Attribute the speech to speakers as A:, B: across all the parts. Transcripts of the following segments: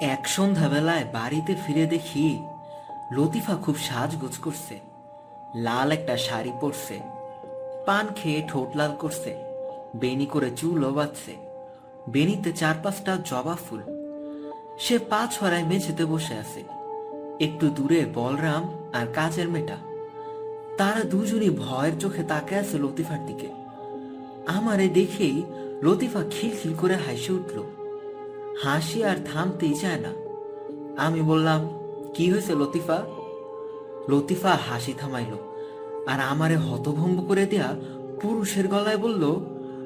A: এক সন্ধ্যাবেলায় বাড়িতে ফিরে দেখি লতিফা খুব সাজগোজ করছে। লাল একটা শাড়ি পরছে। পান খেয়ে ঠোঁট লাল করছে। বেনি করে চুলও বাঁধছে। বেনিতে চার পাঁচটা জবা ফুল। সে পা ছড়ায় মেঝেতে বসে আছে। একটু দূরে বলরাম আর কাজের মেয়েটা। তারা দুজনই ভয়ের চোখে তাকে আছে লতিফার দিকে। আমারে দেখেই লতিফা খিলখিল করে হাসি উঠল। হাসি আর থামতেই চায় না। আমি বললাম, কি হয়েছে লতিফা? লতিফা হাসি থামাইল আর আমারে হতভম্ব করে দেয়া পুরুষের গলায় বলল,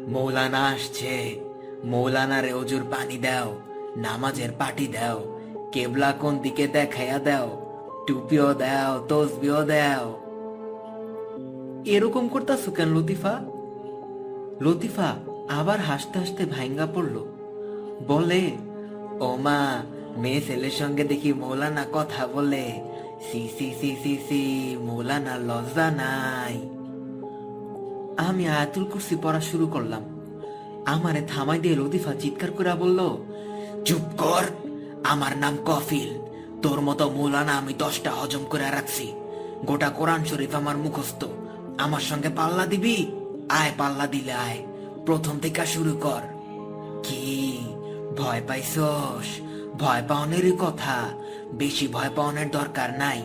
A: মৌলানা আসছে। মৌলানা রে অজুর পানি দাও, নামাজের পাটি দাও, কেবলা কোন দিকে দেখাইয়া দাও, টুপিও দাও, তসবিও দাও। এরকম করতাছো কেন লতিফা? লতিফা আবার হাসতে হাসতে ভাঙ্গা পড়ল। বলে, ও মা, মেয়ে ছেলের সঙ্গে দেখি মৌলানা কথা বলে। সি সি সি সি সি, মৌলানা লজ্জা নাই। আমি আয়াতুল কুরসি পড়া শুরু করলাম। আমারে থামাই দিয়ে চিৎকার করে বলল, চুপ কর, আমার নাম কফিল। তোর মতো মৌলানা আমি দশটা হজম করে রাখছি। গোটা কোরআন শরীফ আমার মুখস্থ। আমার সঙ্গে পাল্লা দিবি? আয়, পাল্লা দিলে আয়। প্রথম থেকে শুরু কর। কি? ভয় পাইছস? ভয় পাওয়ানেরই কথা। বেশি ভয় পাওয়ানোর দরকার নাই।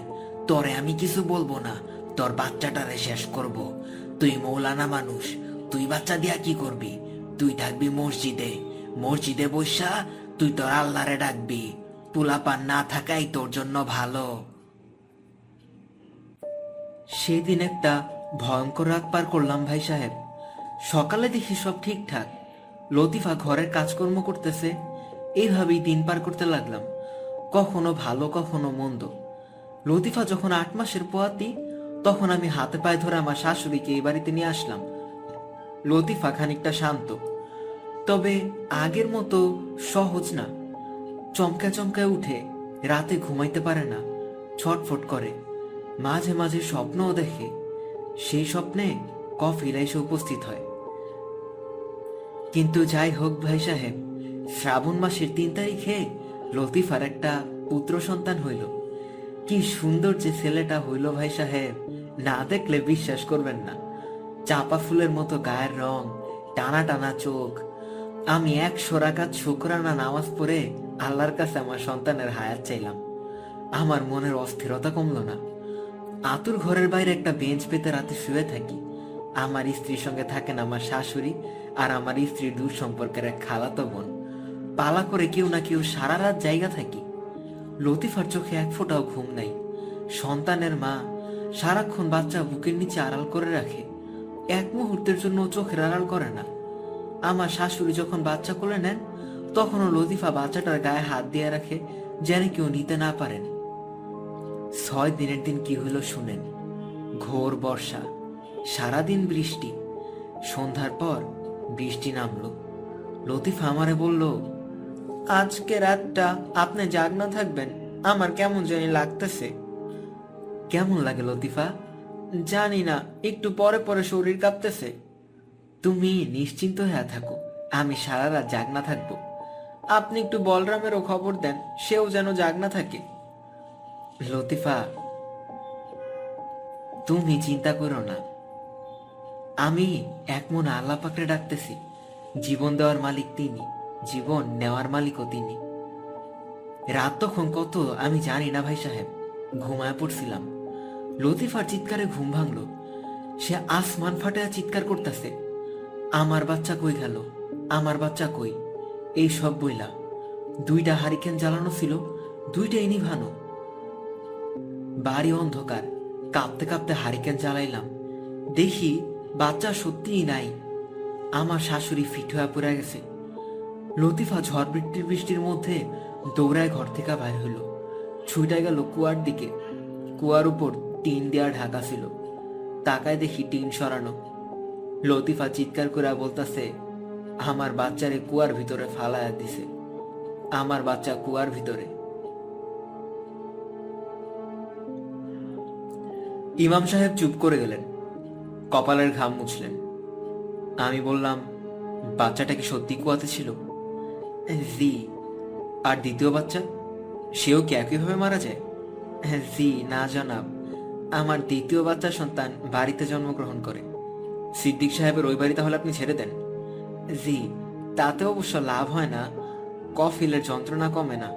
A: তোরে আমি কিছু বলব না। তোর বাচ্চাটারে শেষ করব। তুই মৌলানা মানুষ। তুই বাচ্চা দিয়া কি করবি? তুই থাকবি মসজিদে। মসজিদে বৈশা তুই তোর আল্লাহরে ডাকবি। পুলাপান না থাকাই তোর জন্য ভালো। সেদিন একটা ভয়ঙ্কর রাত পার করলাম ভাই সাহেব। সকালে দেখি সব ঠিকঠাক। লতিফা ঘরের কাজকর্ম করতেছে এইভাবেই দিন পার করতে লাগলাম, কখনো ভালো, কখনো মন্দ। লতিফা যখন আট মাসের পোয়াতি, তখন আমি হাতে পায়ে ধরে আমার শাশুড়িকে এই বাড়িতে নিয়ে আসলাম। লতিফা খানিকটা শান্ত। তবে আগের মতো সহজ না। চমকা চমকায় উঠে, রাতে ঘুমাইতে পারে না, ছটফট করে। মাঝে মাঝে স্বপ্নও দেখে। সেই স্বপ্নে কফিল এসে উপস্থিত হয়। কিন্তু যাই হোক ভাই সাহেব, শ্রাবণ মাসের তিন তারিখে লতিফার একটা পুত্র সন্তান হইল। কি সুন্দর যে ছেলেটা হইল ভাই সাহেব, না দেখলে বিশ্বাস করবেন না। চাপা ফুলের মতো গায়ের রং, টানা টানা চোখ। আমি এক সোরাকাত শুকরানা নামাজ পড়ে আল্লাহর কাছে আমার সন্তানের হায়াত চাইলাম। আমার মনের অস্থিরতা কমল না। আতুর ঘরের বাইরে একটা বেঞ্চ পেতে রাতে শুয়ে থাকি। আমার স্ত্রীর সঙ্গে থাকেন আমার শাশুড়ি আর আমার স্ত্রীর দূর সম্পর্কের এক খালাতো বোন। পালা করে কেউ না কেউ সারা রাত জায়গা থাকি। লতিফার চোখে এক ফোঁটাও ঘুম নাই। সন্তানের মা সারাক্ষণ বাচ্চা বুকের নিচে আড়াল করে রাখে। এক মুহূর্তের জন্য চোখের আড়াল করে না। আমার শাশুড়ি যখন বাচ্চা কোলে নেন, তখনও লতিফা বাচ্চাটার গায়ে হাত দিয়ে রাখে যেন কেউ নিতে না পারেন। ছয় দিনের দিন কি হলো শুনেন। ঘোর বর্ষা। সারাদিন বৃষ্টি। সন্ধ্যার পর বৃষ্টি নামলো। লতিফা আমারে বলল, আজকে রাতটা আপনি জাগনা থাকবেন, আমার কেমন জানি লাগতেছে। কেমন লাগে লতিফা? জানি না, একটু পরে পরে শরীর কাঁপতেছে। তুমি নিশ্চিন্ত হয়ে থাকো, আমি সারা রাত জাগনা থাকব। আপনি একটু বলরামেরও খবর দেন, সেও যেন জাগনা থাকে। লতিফা, তুমি চিন্তা করো না আমি এক মনে আল্লাহ পাকড়ে ডাকতেছি। জীবন দেওয়ার মালিক তিনি, জীবন নেওয়ার মালিকও তিনি। রাত তখন কত, আমি জানি না ভাই সাহেব। ঘুমায় পড়ছিলাম। লতিফার চিৎকারে ঘুম ভাঙলো। সে আসমান ফাটায় চিৎকার করতেছে। আমার বাচ্চা কই গেল? আমার বাচ্চা কই? এই সব বইলা। দুইটা হারিকেন জ্বালানো ছিল, দুইটা দুইটাই নিভানো বাড়ি অন্ধকার। কাঁপতে কাঁপতে হারিকেন জ্বালাইলাম। দেখি বাচ্চা সত্যিই নাই। আমার শাশুড়ি ফিট হয়ে পড়ে গেছে। লতিফা ঝড় বৃষ্টির বৃষ্টির মধ্যে দৌড়ায় ঘর থেকে বাইর হইল। ছুটে গেল কুয়ার দিকে। কুয়ার উপর টিন দেওয়া ঢাকা ছিল। তাকায় দেখি টিন সরানো। লতিফা চিৎকার করে বলতাছে, আমার বাচ্চারে কুয়ার ভিতরে ফালায়া দিছে। আমার বাচ্চা কুয়ার ভিতরে। ইমাম সাহেব চুপ করে গেলেন। কপালের ঘাম মুছলেন। আমি বললাম, বাচ্চাটা কি সত্যি কুয়াতে ছিল? জি। আর দ্বিতীয় বাচ্চা? সেও কি একইভাবে মারা যায়? জি, না জনাব। আমার দ্বিতীয় বাচ্চা সন্তান বাড়িতে জন্মগ্রহণ করে। সিদ্দিক সাহেবের ওই বাড়ি তাহলে আপনি ছেড়ে দেন? জি, তাতে অবশ্য লাভ হয় না। কফিলের যন্ত্রণা কমে না।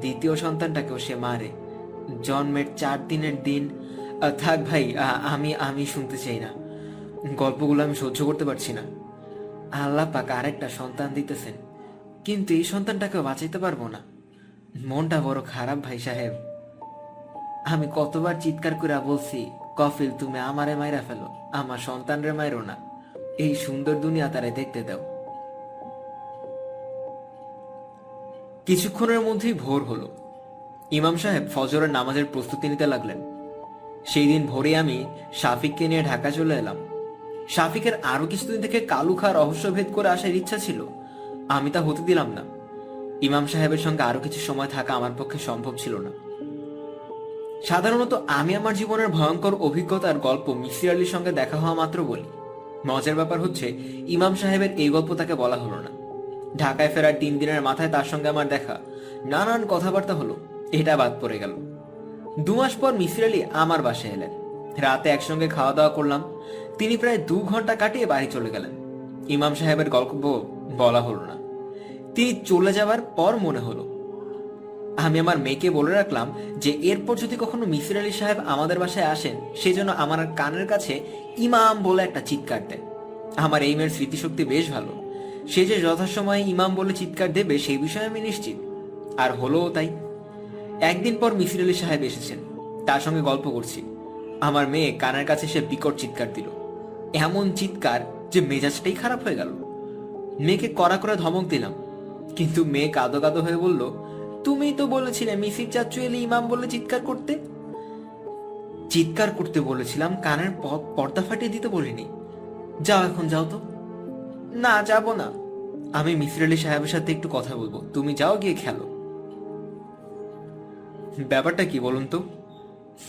A: দ্বিতীয় সন্তানটাকেও সে মারে। জন্মের চার দিনের দিন থাক ভাই আমি আমি শুনতে চাই না। গল্পগুলো আমি সহ্য করতে পারছি না। আল্লাহ পাক আরেকটা সন্তান দিতেছেন, কিন্তু এই সন্তানটাকে বাঁচাইতে পারব না। মনটা বড় খারাপ ভাই সাহেব। আমি কতবার চিৎকার করে বলছি, কফিল, তুমি আমারে মাইরা ফেলো, আমার সন্তানরে মাইরো না। এই সুন্দর দুনিয়া তারে দেখতে দাও। কিছুক্ষণের মধ্যেই ভোর হলো। ইমাম সাহেব ফজরের নামাজের প্রস্তুতি নিতে লাগলেন। সেই দিন ভোরে আমি শাফিককে নিয়ে ঢাকা চলে এলাম। শাফিকের আরও কিছুদিন থেকে কালুখা রহস্যভেদ করে আসার ইচ্ছা ছিল। আমি তা হতে দিলাম না। ইমাম সাহেবের সঙ্গে আরও কিছু সময় থাকা আমার পক্ষে সম্ভব ছিল না। সাধারণত আমি আমার জীবনের ভয়ঙ্কর অভিজ্ঞতার গল্প মিসির আলীর সঙ্গে দেখা হওয়া মাত্র বলি। মজার ব্যাপার হচ্ছে, ইমাম সাহেবের এই গল্প তাকে বলা হলো না। ঢাকায় ফেরার তিন দিনের মাথায় তার সঙ্গে আমার দেখা, নানান কথাবার্তা হলো, এটা বাদ পড়ে গেল। দু মাস পর মিসির আলী আমার বাসায় এলেন। রাতে একসঙ্গে খাওয়া দাওয়া করলাম। তিনি প্রায় দু ঘণ্টা কাটিয়ে বাড়ি চলে গেলেন। ইমাম সাহেবের গল্প বলা হলো না। তিনি চলে যাবার পর মনে হলো, আমি আমার মেয়েকে বলে রাখলাম যে এরপর যদি কখনো মিসির আলী সাহেব আমাদের বাসায় আসেন সেই জন্য আমার কানের কাছে ইমাম বলে একটা চিৎকার দেয়। আমার এই মেয়ের স্মৃতিশক্তি বেশ ভালো। সে যে যথাসময়ে ইমাম বলে চিৎকার দেবে, সেই বিষয়ে আমি নিশ্চিত। আর হলোও তাই। একদিন পর মিসির আলী সাহেব এসেছেন। তার সঙ্গে গল্প করছি। আমার মেয়ে কানের কাছে সে বিকট চিৎকার দিল। এমন চিৎকার যে মেজাজটাই খারাপ হয়ে গেল। মেয়েকে কড়া করে ধমক দিলাম। কিন্তু মেয়ে কাদো কাদো হয়ে বলল তুমি তো বলেছিলে মিসির চাচ্চু এলে ইমাম বলে চিৎকার করতে? চিৎকার করতে বলেছিলাম, কানের পর্দা ফাটিয়ে দিতে বলিনি। যাও এখন, যাও তো। না, যাব না। আমি মিসির আলী সাহেবের সাথে একটু কথা বলব। তুমি যাও গিয়ে খেলো। ব্যাপারটা কি বলুন তো?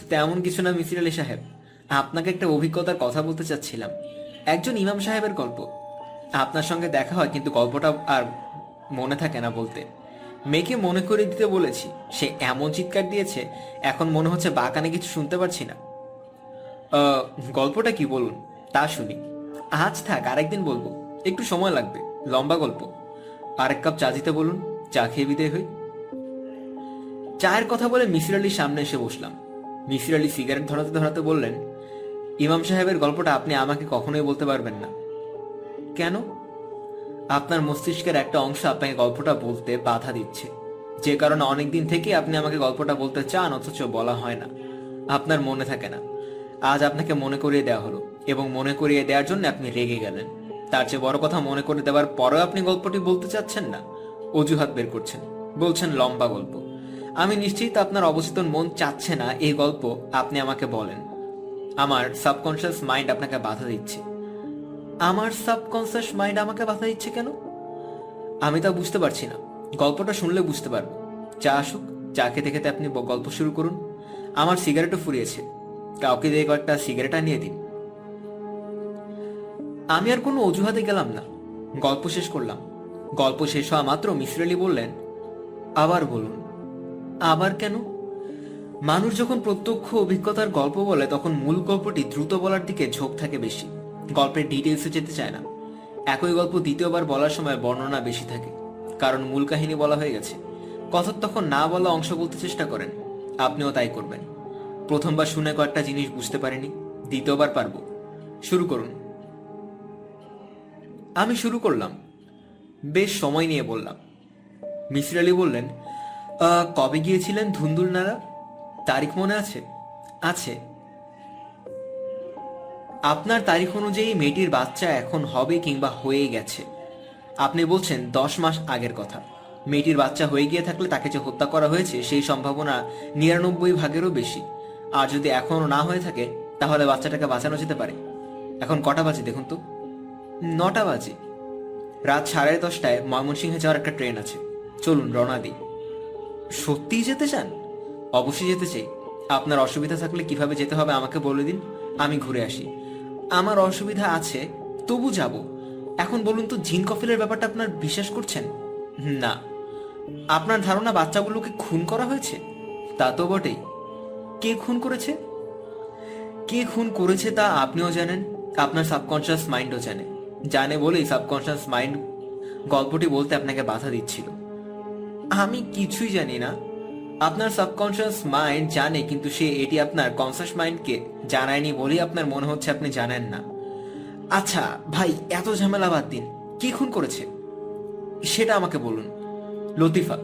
A: তেমন কিছু না মিসির আলী সাহেব। আপনাকে একটা অভিজ্ঞতার কথা বলতে চাচ্ছিলাম। একজন ইমাম সাহেবের গল্প। আপনার সঙ্গে দেখা হয়, কিন্তু গল্পটা আর মনে থাকে না বলতে। মেয়েকে মনে করে দিতে বলেছি, সে এমন চিৎকার দিয়েছে, এখন মনে হচ্ছে বাকানে কিছু শুনতে পারছি না। গল্পটা কি বলুন? তা শুনি। আজ থাক, আরেকদিন বলব। একটু সময় লাগবে, লম্বা গল্প। আরেক কাপ চা দিতে বলুন, চা খেয়ে বিদায় হই। চায়ের কথা বলে মিসির আলীর সামনে এসে বসলাম। মিসির আলী সিগারেট ধরাতে ধরাতে বললেন ইমাম সাহেবের গল্পটা আপনি আমাকে কখনোই বলতে পারবেন না। কেন? আপনার মস্তিষ্কের একটা অংশ আপনাকে গল্পটা বলতে বাধা দিচ্ছে। যে কারণে অনেকদিন থেকে আপনি আমাকে গল্পটা বলতে চান, অথচ বলা হয় না। আপনার মনে থাকে না। আজ আপনাকে মনে করিয়ে দেওয়া হলো এবং মনে করিয়ে দেওয়ার জন্য আপনি রেগে গেলেন। তার চেয়ে বড় কথা মনে করে দেওয়ার পরেও আপনি গল্পটি বলতে চাচ্ছেন না। অজুহাত বের করছেন। বলছেন, লম্বা গল্প। আমি নিশ্চিত আপনার অবচেতন মন চাচ্ছে না। এই গল্প আপনি আমাকে বলেন। আমার সাবকনশিয়াস মাইন্ড আপনাকে বাধা দিচ্ছে। আমার সাবকনসিয়াস মাইন্ড আমাকে বাধা দিচ্ছে কেন? আমি তা বুঝতে পারছি না। গল্পটা শুনলে বুঝতে পারব। চা আসুক চা খেতে খেতে আপনি গল্প শুরু করুন। আমার সিগারেটও ফুরিয়েছে। কাউকে দিয়ে কয়েকটা সিগারেট আনিয়ে দিন। আমি আর কোনো অজুহাতে গেলাম না। গল্প শেষ করলাম। গল্প শেষ হওয়া মাত্র মিসির আলী বললেন, আবার বলুন। আবার কেন? মানুষ যখন প্রত্যক্ষ অভিজ্ঞতার গল্প বলে, তখন মূল গল্পটি দ্রুত বলার দিকে ঝোঁক থাকে বেশি। গল্পের ডিটেলসে যেতে চায় না। একই গল্প দ্বিতীয়বার বলার সময় বর্ণনা বেশি থাকে, কারণ মূল কাহিনী বলা হয়ে গেছে। কথক তখন না বলা অংশ বলতে চেষ্টা করেন, আপনিও তাই করবেন। প্রথমবার শুনে কয়েকটা জিনিস বুঝতে পারিনি, দ্বিতীয়বার পারব। শুরু করুন। আমি শুরু করলাম। বেশ সময় নিয়ে বললাম। মিসির আলী বললেন কবে গিয়েছিলেন ধুন্দুল নাড়া? তারিখ মনে আছে? আছে। আপনার তারিখ অনুযায়ী মেয়েটির বাচ্চা এখন হবে কিংবা হয়ে গেছে। আপনি বলছেন দশ মাস আগের কথা। মেয়েটির বাচ্চা হয়ে গিয়ে থাকলে তাকে যে হত্যা করা হয়েছে, সেই সম্ভাবনা নিরানব্বই ভাগেরও বেশি। আর যদি এখনও না হয়ে থাকে, তাহলে বাচ্চাটাকে বাঁচানো যেতে পারে। এখন কটা বাজে দেখুন তো? নটা বাজে। রাত সাড়ে দশটায় ময়মনসিংহে যাওয়ার একটা ট্রেন আছে। চলুন রওনা দিই। সত্যিই যেতে চান? অবশ্যই যেতে চাই। আপনার অসুবিধা থাকলে কীভাবে যেতে হবে আমাকে বলে দিন, আমি ঘুরে আসি। আমার অসুবিধা আছে, তবু যাব। এখন বলুন তো, জিন কফিলের ব্যাপারটা আপনার বিশ্বাস করছেন? না। আপনার ধারণা বাচ্চাগুলোকে খুন করা হয়েছে? তা তো বটেই। কে খুন করেছে? কে খুন করেছে তা আপনিও জানেন, আপনার সাবকনশিয়াস মাইন্ডও জানে। জানে বলেই সাবকনশিয়াস মাইন্ড গল্পটি বলতে আপনাকে বাধা দিচ্ছিল। আমি কিছুই জানি না। আপনার সাবকনশিয়াস মাইন্ড জানে, কিন্তু সে এটি আপনার কনসাস মাইন্ডকে জানায়নি বলেই আপনার মনে হচ্ছে আপনি জানেন না। আচ্ছা ভাই, এত ঝামেলা বাদ দিন। কে খুন করেছে? সেটা আমাকে বলুন। লতিফা,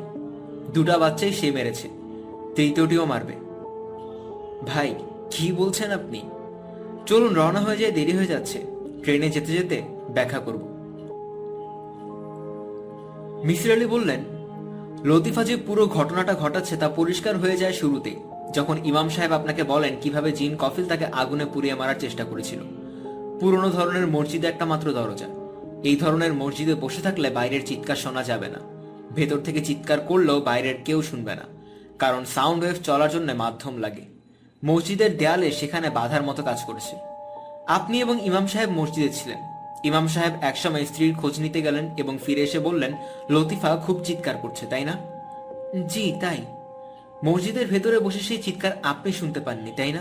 A: দুটা বাচ্চাই সে মেরেছে। তৃতীয়টিও মারবে। ভাই, কি বলছেন আপনি? চলুন, রওনা হয়ে যায়, দেরি হয়ে যাচ্ছে। ট্রেনে যেতে যেতে ব্যাখ্যা করব। মিসির আলী বললেন লতিফা যে পুরো ঘটনাটা ঘটাচ্ছে তা পরিষ্কার হয়ে যায় শুরুতে যখন ইমাম সাহেব আপনাকে বলেন কীভাবে জিন কফিল তাকে আগুনে পুড়িয়ে মারার চেষ্টা করেছিল। পুরনো ধরনের মসজিদে একটা মাত্র দরজা। এই ধরনের মসজিদে বসে থাকলে বাইরের চিৎকার শোনা যাবে না। ভেতর থেকে চিৎকার করলেও বাইরের কেউ শুনবে না, কারণ সাউন্ড ওয়েভ চলার জন্য মাধ্যম লাগে। মসজিদের দেয়ালে সেখানে বাধার মতো কাজ করেছে। আপনি এবং ইমাম সাহেব মসজিদে ছিলেন। ইমাম সাহেব একসময় স্ত্রীর খোঁজ নিতে গেলেন এবং ফিরে এসে বললেন, লতিফা খুব চিৎকার করছে, তাই না? জি, তাই। মসজিদের ভেতরে বসে সেই চিৎকার আপনি শুনতে পাননি, তাই না?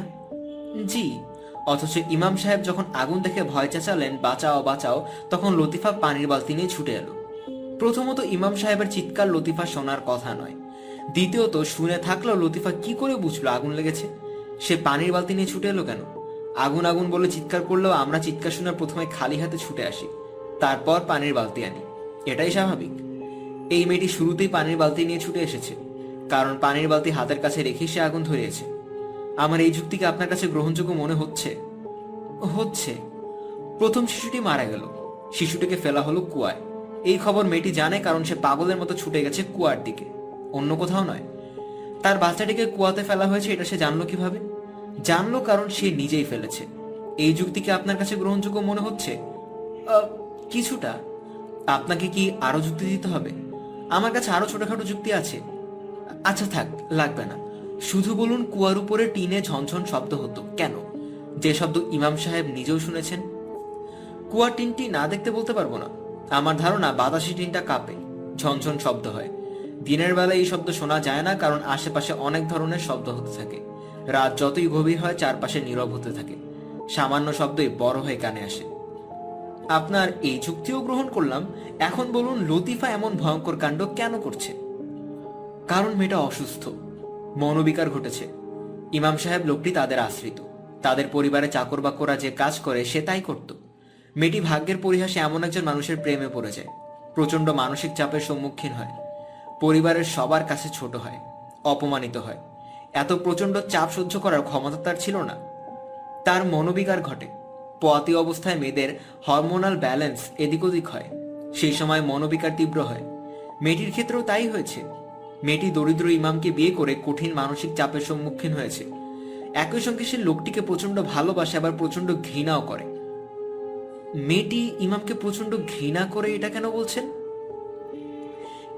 A: জি, অথচ ইমাম সাহেব যখন আগুন দেখে ভয় চেঁচালেন, বাঁচাও বাঁচাও, তখন লতিফা পানির বালতি নিয়ে ছুটে এলো। প্রথমত ইমাম সাহেবের চিৎকার লতিফা শোনার কথা নয়। দ্বিতীয়ত, শুনে থাকলেও লতিফা কি করে বুঝলো আগুন লেগেছে? সে পানির বালতি নিয়ে ছুটে এলো কেন? আগুন আগুন বলে চিৎকার করলেও আমরা চিৎকার শুনে প্রথমে খালি হাতে ছুটে আসি। তারপর পানির বালতি আনি। এটাই স্বাভাবিক। এই মেয়েটি শুরুতেই পানির বালতি নিয়ে ছুটে এসেছে, কারণ পানির বালতি হাতের কাছে রেখে সে আগুন ধরিয়েছে। আমার এই যুক্তিকে আপনার কাছে গ্রহণযোগ্য মনে হচ্ছে? হচ্ছে। প্রথম শিশুটি মারা গেল। শিশুটিকে ফেলা হলো কুয়ায়। এই খবর মেয়েটি জানে কারণ সে পাগলের মতো ছুটে গেছে কুয়ার দিকে। অন্য কোথাও নয়। তার বাচ্চাটিকে কুয়াতে ফেলা হয়েছে, এটা সে জানলো কীভাবে? জানলো কারণ সে নিজেই ফেলেছে। এই যুক্তিকে আপনার কাছে গ্রহণযোগ্য মনে হচ্ছে? কিছুটা। আপনাকে কি আরও যুক্তি দিতে হবে? আমার কাছে আরও ছোটখাটো যুক্তি আছে। আচ্ছা থাক, লাগবে না। শুধু বলুন, কুয়ার উপরে টিনে ঝনঝন শব্দ হতো। কেন? যে শব্দ ইমাম সাহেব নিজেও শুনেছেন? কুয়ার টিনটি না দেখতে বলতে পারব না। আমার ধারণা বাতাসি টিনটা কাঁপে, ঝনঝন শব্দ হয়। দিনের বেলা এই শব্দ শোনা যায় না কারণ আশেপাশে অনেক ধরনের শব্দ হতে থাকে। রাত যতই গভীর হয়, চারপাশে নীরব হতে থাকে। সামান্য শব্দই বড় হয়ে কানে আসে। আপনার এই যুক্তিও গ্রহণ করলাম, এখন বলুন লতিফা এমন ভয়ঙ্কর কাণ্ড কেন করছে? কারণ মেয়েটা অসুস্থ। মনোবিকার ঘটেছে। ইমাম সাহেব লোকটি তাদের আশ্রিত। তাদের পরিবারে চাকর বাকরা যে কাজ করে, সে তাই করত। মেয়েটি ভাগ্যের পরিহাসে এমন একজন মানুষের প্রেমে পড়ে যায়। প্রচণ্ড মানসিক চাপের সম্মুখীন হয়। পরিবারের সবার কাছে ছোট হয়, অপমানিত হয়। এত প্রচণ্ড চাপ সহ্য করার ক্ষমতা তার ছিল না। তার মনোবিকার ঘটে। পোয়াতি অবস্থায় মেয়েদের হরমোনাল ব্যালেন্স এদিক ওদিক হয়। সেই সময় মনোবিকার তীব্র হয়। মেয়েটির ক্ষেত্রেও তাই হয়েছে। মেয়েটি দরিদ্র ইমামকে বিয়ে করে কঠিন মানসিক চাপের সম্মুখীন হয়েছে। একই সঙ্গে সে লোকটিকে প্রচণ্ড ভালোবাসে, আবার প্রচণ্ড ঘৃণাও করে। মেয়েটি ইমামকে প্রচণ্ড ঘৃণা করে এটা কেন বলছেন?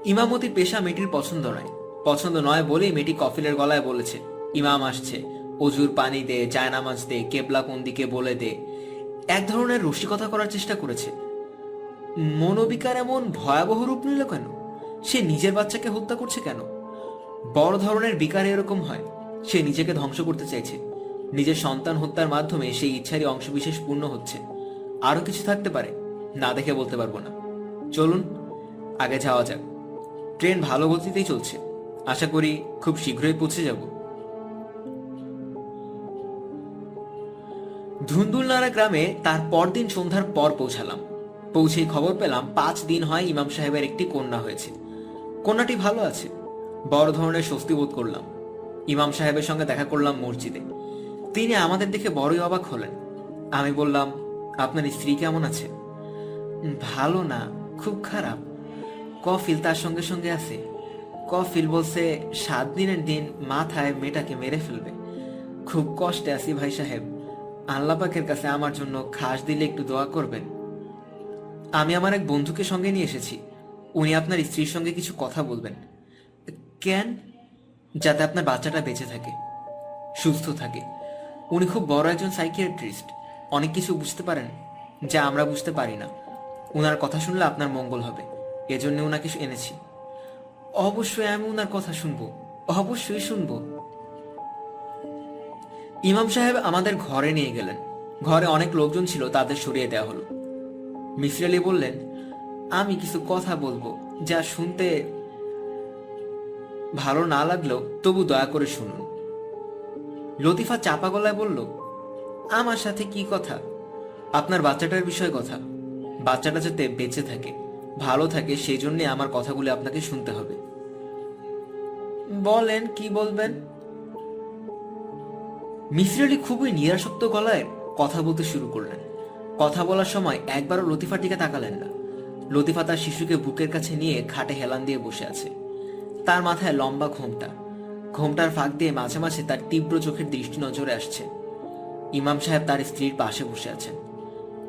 A: ইমামতি পেশা মেয়েটির পছন্দ নয়। পছন্দ নয় বলেই মেয়েটি কফিলের গলায় বলেছে, ইমাম আসছে। অজুর পানি দে, জায়নামাজ দে, কেবলা কোন দিকে বলে দে। এক ধরনের রসিকতা করার চেষ্টা করেছে। মনোবিকার এমন ভয়াবহ রূপ নিল কেন? সে নিজের বাচ্চাকে হত্যা করছে কেন? বড় ধরনের বিকার এরকম হয়। সে নিজেকে ধ্বংস করতে চাইছে। নিজের সন্তান হত্যার মাধ্যমে সেই ইচ্ছারই অংশবিশেষ পূর্ণ হচ্ছে। আরও কিছু থাকতে পারে, না দেখে বলতে পারব না। চলুন, আগে যাওয়া যাক। ট্রেন ভালো গতিতেই চলছে। আশা করি খুব শীঘ্রই পৌঁছে যাব। ধুন্দুলনাড়া গ্রামে তার পরদিন সন্ধ্যার পর পৌঁছালাম। পৌঁছেই খবর পেলাম পাঁচ দিন হয় ইমাম সাহেবের একটি কন্যা হয়েছে। কন্যাটি ভালো আছে, বড় ধরনের স্বস্তি বোধ করলাম। ইমাম সাহেবের সঙ্গে দেখা করলাম মসজিদে। তিনি আমাদের দেখে বড়ই অবাক হলেন। আমি বললাম, আপনার স্ত্রী কেমন আছে? ভালো না, খুব খারাপ। কফিল তার সঙ্গে সঙ্গে আছে। কফিল বলছে, সাত দিনের দিন মাথায় মেয়েটাকে মেরে ফেলবে। খুব কষ্টে আছি ভাই সাহেব। আল্লাপাকের কাছে আমার জন্য খাস দিলে একটু দোয়া করবেন। আমি আমার এক বন্ধুকে সঙ্গে নিয়ে এসেছি। উনি আপনার স্ত্রীর সঙ্গে কিছু কথা বলবেন। কেন? যাতে আপনার বাচ্চাটা বেঁচে থাকে, সুস্থ থাকে। উনি খুব বড় একজন সাইকিয়াট্রিস্ট। অনেক কিছু বুঝতে পারেন, যা আমরা বুঝতে পারি না। ওনার কথা শুনলে আপনার মঙ্গল হবে। এজন্য ওনাকে এনেছি। অবশ্যই আমি ওনার কথা শুনব। অবশ্যই শুনব। ইমাম সাহেব আমাদের ঘরে নিয়ে গেলেন। ঘরে অনেক লোকজন ছিল, তাদের সরিয়ে দেওয়া হলো। মিসির আলী বললেন, আমি কিছু কথা বলব, যা শুনতে ভালো না লাগলেও তবু দয়া করে শুনুন। লতিফা চাপা গলায় বলল, আমার সাথে কি কথা? আপনার বাচ্চাটার বিষয়ে কথা। বাচ্চাটা যাতে বেঁচে থাকে, ভালো থাকে, সেই জন্য আমার কথাগুলি আপনাকে শুনতে হবে। বলেন, কি বলবেন? মিসির আলী খুবই নিরাসক্ত গলায় কথা বলতে শুরু করলেন। কথা বলার সময় একবারও লতিফার দিকে তাকালেন না। লতিফা তার শিশুকে বুকের কাছে নিয়ে খাটে হেলান দিয়ে বসে আছে। তার মাথায় লম্বা ঘোমটা। ঘোমটার ফাঁক দিয়ে মাঝে মাঝে তার তীব্র চোখের দৃষ্টি নজরে আসছে। ইমাম সাহেব তার স্ত্রীর পাশে বসে আছেন।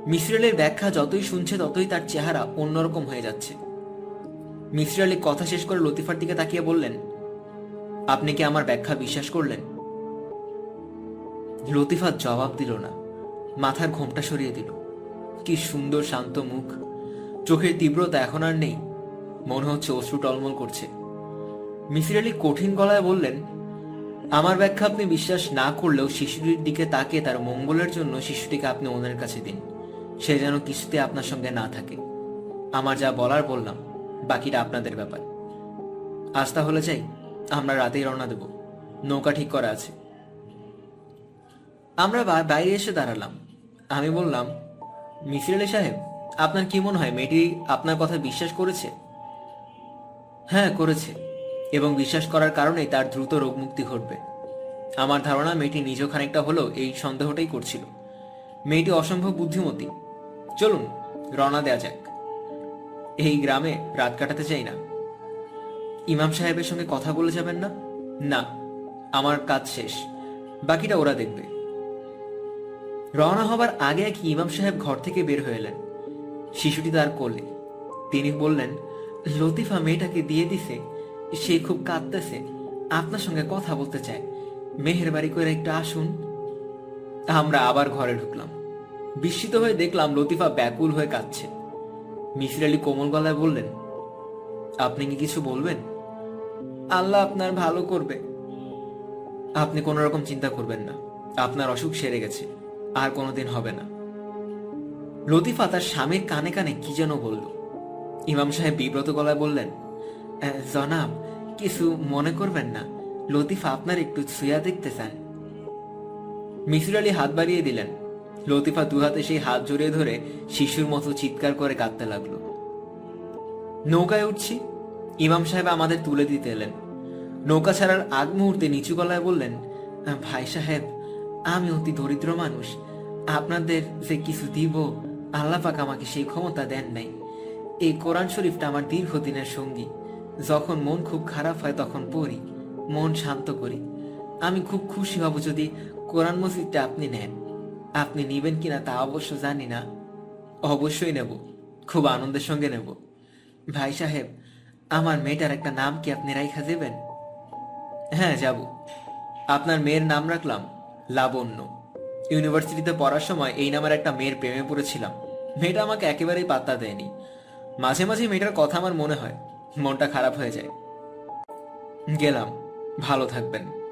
A: মিসির আলীর ব্যাখ্যা যতই শুনছে, ততই তার চেহারা অন্যরকম হয়ে যাচ্ছে। মিসির আলী কথা শেষ করে লতিফার দিকে তাকিয়ে বললেন আপনি কি আমার ব্যাখ্যা বিশ্বাস করলেন? লতিফা জবাব দিল না। মাথার ঘোমটা সরিয়ে দিল। কি সুন্দর শান্ত মুখ। চোখের তীব্রতা এখন আর নেই। মনে হচ্ছে অশ্রু টলমল করছে। মিসির আলী কঠিন গলায় বললেন, আমার ব্যাখ্যা আপনি বিশ্বাস না করলেও শিশুটির দিকে তাকে তার মঙ্গলের জন্য শিশুটিকে আপনি ওনার কাছে দিন। সে যেন কিছুতে আপনার সঙ্গে না থাকে। আমার যা বলার বললাম, বাকিটা আপনাদের ব্যাপার। আজ তাহলে যাই। আমরা রাতেই রওনা দেব। নৌকা ঠিক করা আছে। আমরা বাইরে এসে দাঁড়ালাম। আমি বললাম মিসির আলী সাহেব, আপনার কি মনে হয় মেয়েটি আপনার কথা বিশ্বাস করেছে? হ্যাঁ করেছে এবং বিশ্বাস করার কারণেই তার দ্রুত রোগমুক্তি ঘটবে। আমার ধারণা মেয়েটি নিজ খানিকটা হলেও এই সন্দেহটাই করছিল। মেয়েটি অসম্ভব বুদ্ধিমতী। চলুন, রওনা দেয়া যাক। এই গ্রামে রাত কাটাতে চাই না। ইমাম সাহেবের সঙ্গে কথা বলে যাবেন না? না, আমার কাজ শেষ। বাকিটা ওরা দেখবে। রওনা হবার আগে এক ইমাম সাহেব ঘর থেকে বের হয়ে এলেন। শিশুটি তার কোলে। তিনি বললেন, লতিফা মেয়েটাকে দিয়ে দিছে, সে খুব কাঁদতেছে, আপনার সঙ্গে কথা বলতে চায়। মেহেরবাড়ি করে একটু আসুন। আমরা আবার ঘরে ঢুকলাম। বিস্মিত হয়ে দেখলাম লতিফা ব্যাকুল হয়ে কাঁদছে। মিসির আলী কোমল গলায় বললেন, আপনি কি কিছু বলবেন? আল্লাহ আপনার ভালো করবে। আপনি কোনো রকম চিন্তা করবেন না। আপনার অসুখ সেরে গেছে। আর কোনোদিন হবে না। লতিফা তার স্বামীর কানে কানে কি যেন বলল। ইমাম সাহেব বিব্রত গলায় বললেন "আহ, জনাব কিছু মনে করবেন না। লতিফা আপনার একটু ছুঁয়া দেখতে চান মিসির আলী হাত বাড়িয়ে দিলেন। লতিফা দুহাতে সেই হাত জড়িয়ে ধরে শিশুর মতো চিৎকার করে কাঁদতে লাগল। নৌকায় উঠছি। ইমাম সাহেব আমাদের তুলে দিতে এলেন। নৌকা ছাড়ার আগ মুহূর্তে নিচু গলায় বললেন, ভাই সাহেব, আমি অতি দরিদ্র মানুষ। আপনাদের যে কিছু দিব, আল্লাহ পাক আমাকে সেই ক্ষমতা দেন নাই। এই কোরআন শরীফটা আমার দীর্ঘদিনের সঙ্গী। যখন মন খুব খারাপ হয় তখন পড়ি, মন শান্ত করি। আমি খুব খুশি হব যদি কোরআন মসজিদটা আপনি নেন। আপনি নিবেন কিনা তা অবশ্য জানি না। অবশ্যই নেব। খুব আনন্দের সঙ্গে নেব। ভাই সাহেব আমার মেয়েটার একটা নাম কি আপনি রাইখা দেবেন? হ্যাঁ যাব। আপনার মেয়ের নাম রাখলাম লাবণ্য। ইউনিভার্সিটিতে পড়ার সময় এই নামের একটা মেয়ের প্রেমে পড়েছিলাম। মেয়েটা আমাকে একেবারেই পাত্তা দেয়নি। মাঝে মাঝে মেয়েটার কথা আমার মনে হয়। মনটা খারাপ হয়ে যায়। গেলাম। ভালো থাকবেন।